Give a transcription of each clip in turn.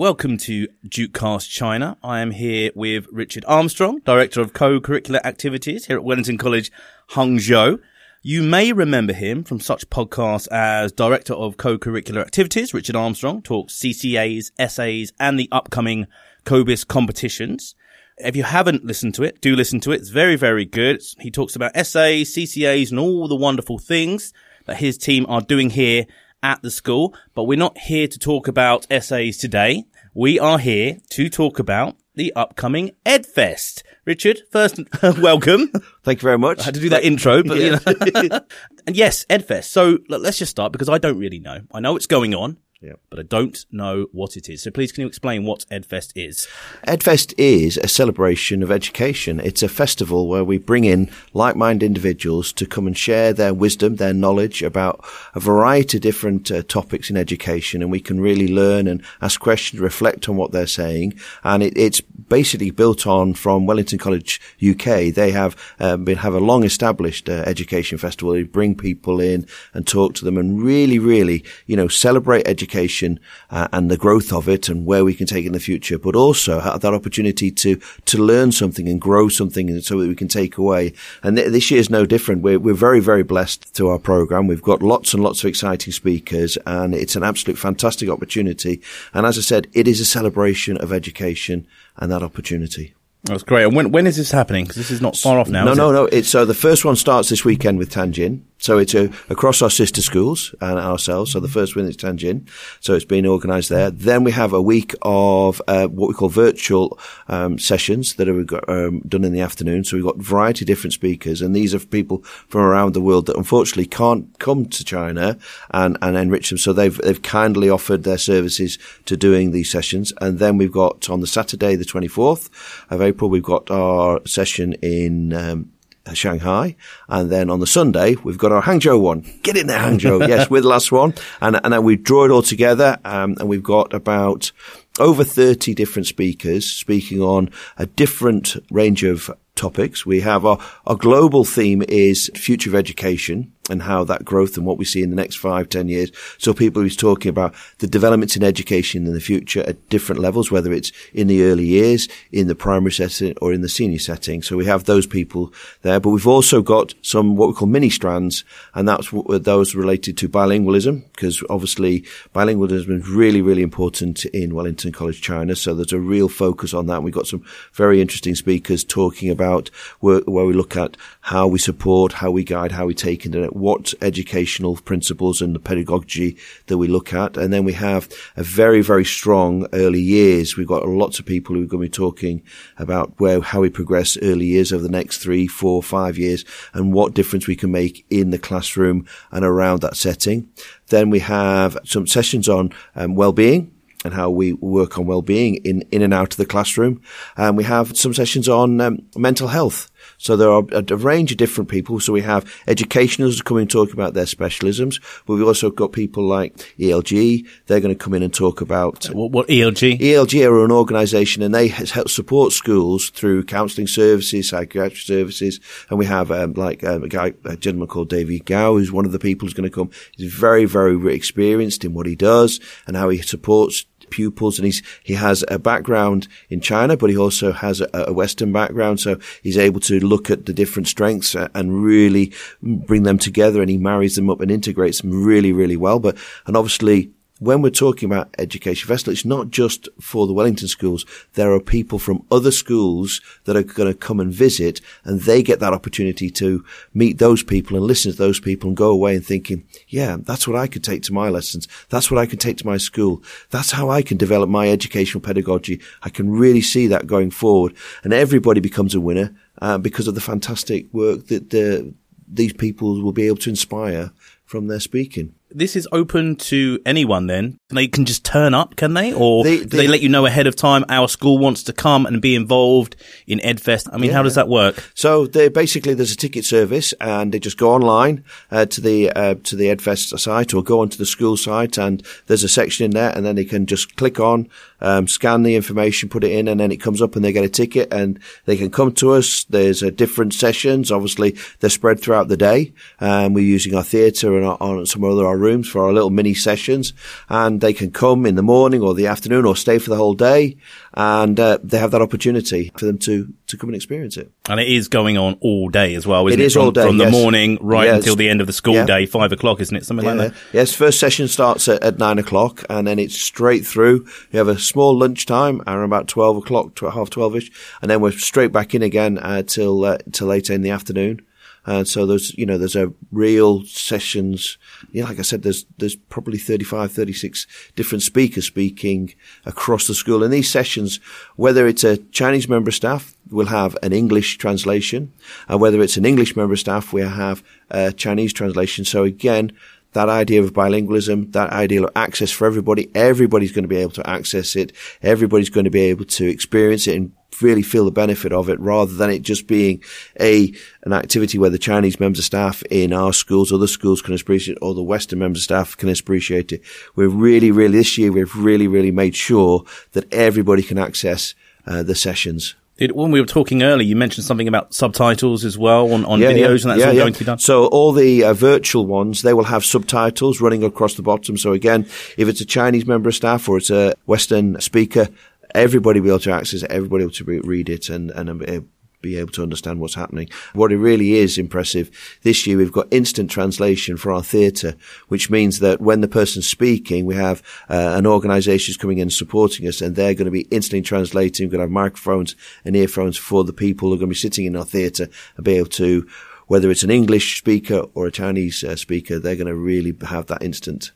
Welcome to Dukecast China. I am here with Richard Armstrong, Director of Co-Curricular Activities here at Wellington College, Hangzhou. You may remember him from such podcasts as Director of Co-Curricular Activities, Richard Armstrong, talks CCAs, essays, and the upcoming COBIS competitions. If you haven't listened to it, do listen to it. It's very, very good. He talks about essays, CCAs, and all the wonderful things that his team are doing here at the school. But we're not here to talk about essays today. We are here to talk about the upcoming EdFest. Richard, first, welcome. Thank you very much. I had to do that intro, but you know. and yes, EdFest. So let's just start because I don't really know. I know it's going on. Yeah. But I don't know what it is. So please can you explain what EdFest is? EdFest is a celebration of education. It's a festival where we bring in like-minded individuals to come and share their wisdom, their knowledge about a variety of different uh, topics in education and we can really learn and ask questions, reflect on what they're saying. And it, it's basically built on from Wellington College UK. They have um, been, have a long established uh, education festival. They bring people in and talk to them and really, really, you know, celebrate education education uh, and the growth of it and where we can take it in the future, but also have that opportunity to to learn something and grow something so that we can take away. And th- this year is no different. We're, we're very, very blessed through our program. We've got lots and lots of exciting speakers and it's an absolute fantastic opportunity. And as I said, it is a celebration of education and that opportunity. That's great. And when, when is this happening? Because this is not far off now. No, no, it? no. It's so the first one starts this weekend with Tianjin. So it's a, across our sister schools and ourselves. So the first one is Tianjin. So it's been organised there. Then we have a week of uh, what we call virtual um, sessions that are um, done in the afternoon. So we've got a variety of different speakers, and these are people from around the world that unfortunately can't come to China and, and enrich them. So they've they've kindly offered their services to doing these sessions. And then we've got on the Saturday, the twenty fourth of April, we've got our session in um, Shanghai. And then on the Sunday, we've got our Hangzhou one. Get in there, Hangzhou. yes, we're the last one. And, and then we draw it all together. Um, and we've got about over 30 different speakers speaking on a different range of topics. We have our, our global theme is future of education and how that growth and what we see in the next five, ten years. So people who's talking about the developments in education in the future at different levels, whether it's in the early years, in the primary setting or in the senior setting. So we have those people there, but we've also got some what we call mini strands and that's uh, those related to bilingualism because obviously bilingualism is really, really important in Wellington College, China. So there's a real focus on that. We've got some very interesting speakers talking about where, where we look at how we support, how we guide, how we take it what educational principles and the pedagogy that we look at. And then we have a very, very strong early years. We've got lots of people who are going to be talking about where, how we progress early years over the next three, four, five years and what difference we can make in the classroom and around that setting. Then we have some sessions on um, well-being and how we work on well-being in, in and out of the classroom. And we have some sessions on um, mental health so there are a, a, range of different people. So we have educationals coming and talk about their specialisms, but we've also got people like ELG. They're going to come in and talk about what, what ELG? ELG are an organisation and they help support schools through counselling services, psychiatric services, and we have um, like um, a guy, a gentleman called David Gow, who's one of the people who's going to come. He's very, very experienced in what he does and how he supports pupils and he's, he has a background in China, but he also has a, a Western background. So he's able to look at the different strengths uh, and really bring them together and he marries them up and integrates them really, really well. But, and obviously when we're talking about education festival, it's not just for the Wellington schools. There are people from other schools that are going to come and visit and they get that opportunity to meet those people and listen to those people and go away and thinking, yeah, that's what I could take to my lessons. That's what I could take to my school. That's how I can develop my educational pedagogy. I can really see that going forward and everybody becomes a winner uh, because of the fantastic work that the, these people will be able to inspire from their speaking this is open to anyone then? They can just turn up, can they? Or they, they, do they let you know ahead of time our school wants to come and be involved in EdFest? I mean, yeah. how does that work? So they basically there's a ticket service and they just go online uh, to the uh, to the EdFest site or go onto the school site and there's a section in there and then they can just click on, um, scan the information, put it in and then it comes up and they get a ticket and they can come to us. There's uh, different sessions. Obviously they're spread throughout the day. Um, we're using our theatre and our, some other our rooms for our little mini sessions and they can come in the morning or the afternoon or stay for the whole day and uh, they have that opportunity for them to to come and experience it. And it is going on all day as well, isn't It it? is from, all day, From the yes. morning right Yes. until the end of the school Yeah. day, five o'clock, isn't it? Something like that. Yes, first session starts at, at nine o'clock and then it's straight through. You have a small lunch time around about 12 o'clock to half 12 ish. And then we're straight back in again, uh, till, uh, till later in the afternoon. And so there's, you know, there's a real sessions. You know, like I said, there's, there's probably 35, 36 different speakers speaking across the school. And these sessions, whether it's a Chinese member of staff, we'll have an English translation. And whether it's an English member of staff, we'll have a Chinese translation. So again, that idea of bilingualism, that idea of access for everybody, everybody's going to be able to access it. Everybody's going to be able to experience it and really feel the benefit of it rather than it just being a, an activity where the Chinese members of staff in our schools, other schools can appreciate it, or the Western members of staff can appreciate it. We're really, really, this year, we've really, really made sure that everybody can access uh, the sessions. Did, when we were talking earlier, you mentioned something about subtitles as well on, on videos, and that's all going to be done. So all the uh, virtual ones, they will have subtitles running across the bottom. So again, if it's a Chinese member of staff or it's a Western speaker, everybody be able to access it, everybody able to re- read it and, and uh, be able to understand what's happening. What it really is impressive, this year we've got instant translation for our theatre, which means that when the person's speaking, we have uh, an organisation coming in supporting us and they're going to be instantly translating. We're going to have microphones and earphones for the people who are going to be sitting in our theatre and be able to whether it's an English speaker or a Chinese uh, speaker, they're going to really have that instant,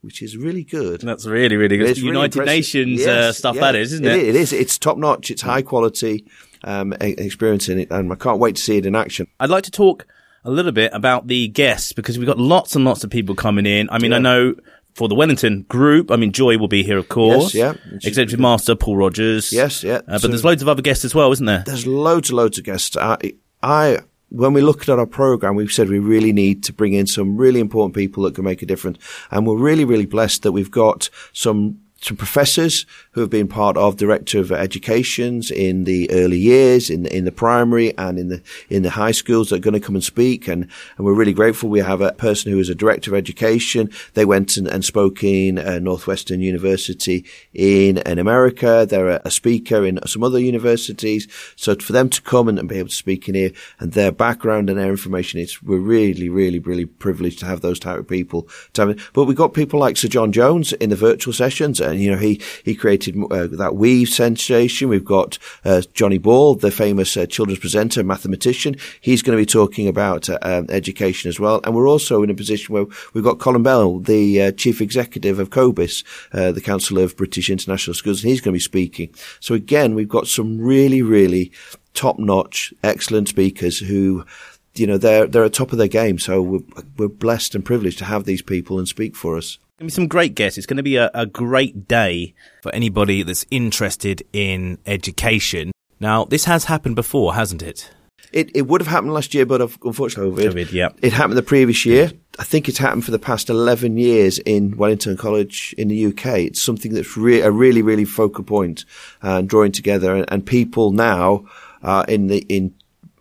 which is really good. That's really, really good. It's United impressive. Nations uh, stuff yeah, that is, isn't it? It is. It's top notch. It's high quality um, experience in it, and I can't wait to see it in action. I'd like to talk a little bit about the guests because we've got lots and lots of people coming in. I mean, I know for the Wellington group, I mean, Joy will be here, of course. yeah. Executive Master Paul Rogers. Yes, yeah. Uh, but So- there's loads of other guests as well, isn't there? There's loads and loads of guests. I, I, when we looked at our program, we've said we really need to bring in some really important people that can make a difference. And we're really, really blessed that we've got some some professors who have been part of director of educations in the early years, in in the primary and in the in the high schools that are going to come and speak, and and we're really grateful. We have a person who is a director of education. They went and, and spoke in uh, Northwestern University in in America. They're a, a speaker in some other universities. So for them to come and, and be able to speak in here and their background and their information, it's we're really, really, really privileged to have those type of people. To. But we've got people like Sir John Jones in the virtual sessions, and you know he he created uh, that weave sensation. We've got uh, Johnny Ball, the famous uh, children's presenter, mathematician. He's going to be talking about uh, um, education as well. And we're also in a position where we've got Colin Bell, the uh, chief executive of COBIS, uh, the Council of British International Schools, and he's going to be speaking. So again, we've got some really, really top-notch, excellent speakers who you know they're they're at top of their game. So we're, we're blessed and privileged to have these people and speak for us. To be some great guests. It's going to be a, a great day. for anybody that's interested in education. Now, this has happened before, hasn't it? It it would have happened last year, but unfortunately, COVID. COVID, yeah. It happened the previous year. I think it's happened for the past 11 years in Wellington College in the UK. It's something that's re- a really, really focal point and drawing together. And, and people now uh, in the in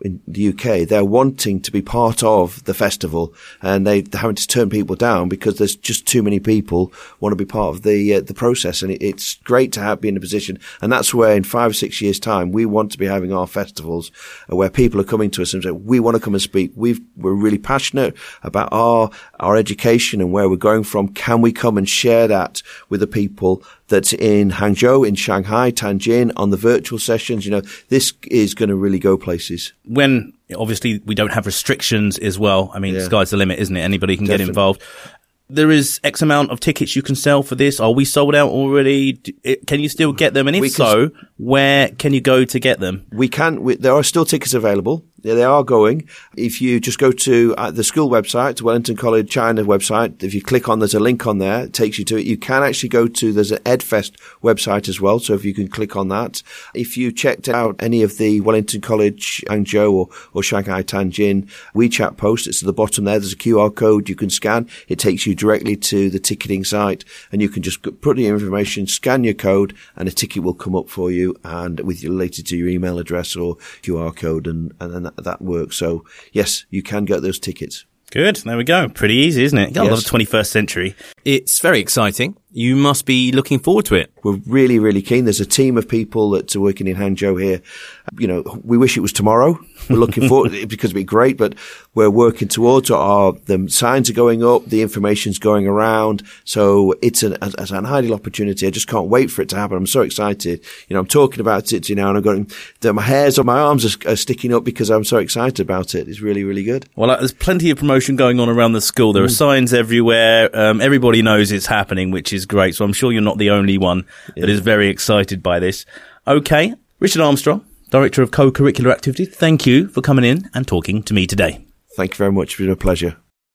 in the UK, they're wanting to be part of the festival, and they, they're having to turn people down because there's just too many people want to be part of the uh, the process. And it, it's great to have be in a position, and that's where in five or six years' time we want to be having our festivals uh, where people are coming to us and say we want to come and speak. We've we're really passionate about our our education and where we're going from. Can we come and share that with the people that's in Hangzhou, in Shanghai, Tianjin, on the virtual sessions? You know, this is going to really go places. When obviously we don't have restrictions as well. I mean, Yeah. sky's the limit, isn't it? Anybody can get involved. There is X amount of tickets you can sell for this. Are we sold out already? Can you still get them? And if so, where can you go to get them? We can. We, there are still tickets available. They are going. If you just go to uh, the school website, Wellington College China website, if you click on, there's a link on there. It takes you to it. You can actually go to, there's an EdFest website as well. So if you can click on that. If you checked out any of the Wellington College Hangzhou or, or Shanghai Tianjin WeChat posts, it's at the bottom there. There's a QR code you can scan. It takes you directly to the ticketing site and you can just put your information, scan your code and a ticket will come up for you and with related to your email address or QR code and, and then that, works. So yes, you can get those tickets. Good. There we go. Pretty easy, isn't it? I Yes. love the 21st century. It's very exciting. You must be looking forward to it. We're really, really keen. There's a team of people that are working in Hangzhou here. You know, we wish it was tomorrow. We're looking forward because it'd be great, but we're working towards it. Our, the signs are going up, the information's going around. So it's an, it's an ideal opportunity. I just can't wait for it to happen. I'm so excited. You know, I'm talking about it, you know, and I'm going, the, my hairs on my arms are, are sticking up because I'm so excited about it. It's really, really good. Well, uh, there's plenty of promotion going on around the school. There are signs everywhere. Um, everybody knows it's happening, which is great. So I'm sure you're not the only one that is very excited by this. Okay. Richard Armstrong, Director of Co-Curricular Activities, thank you for coming in and talking to me today. Thank you very much. It's been a pleasure.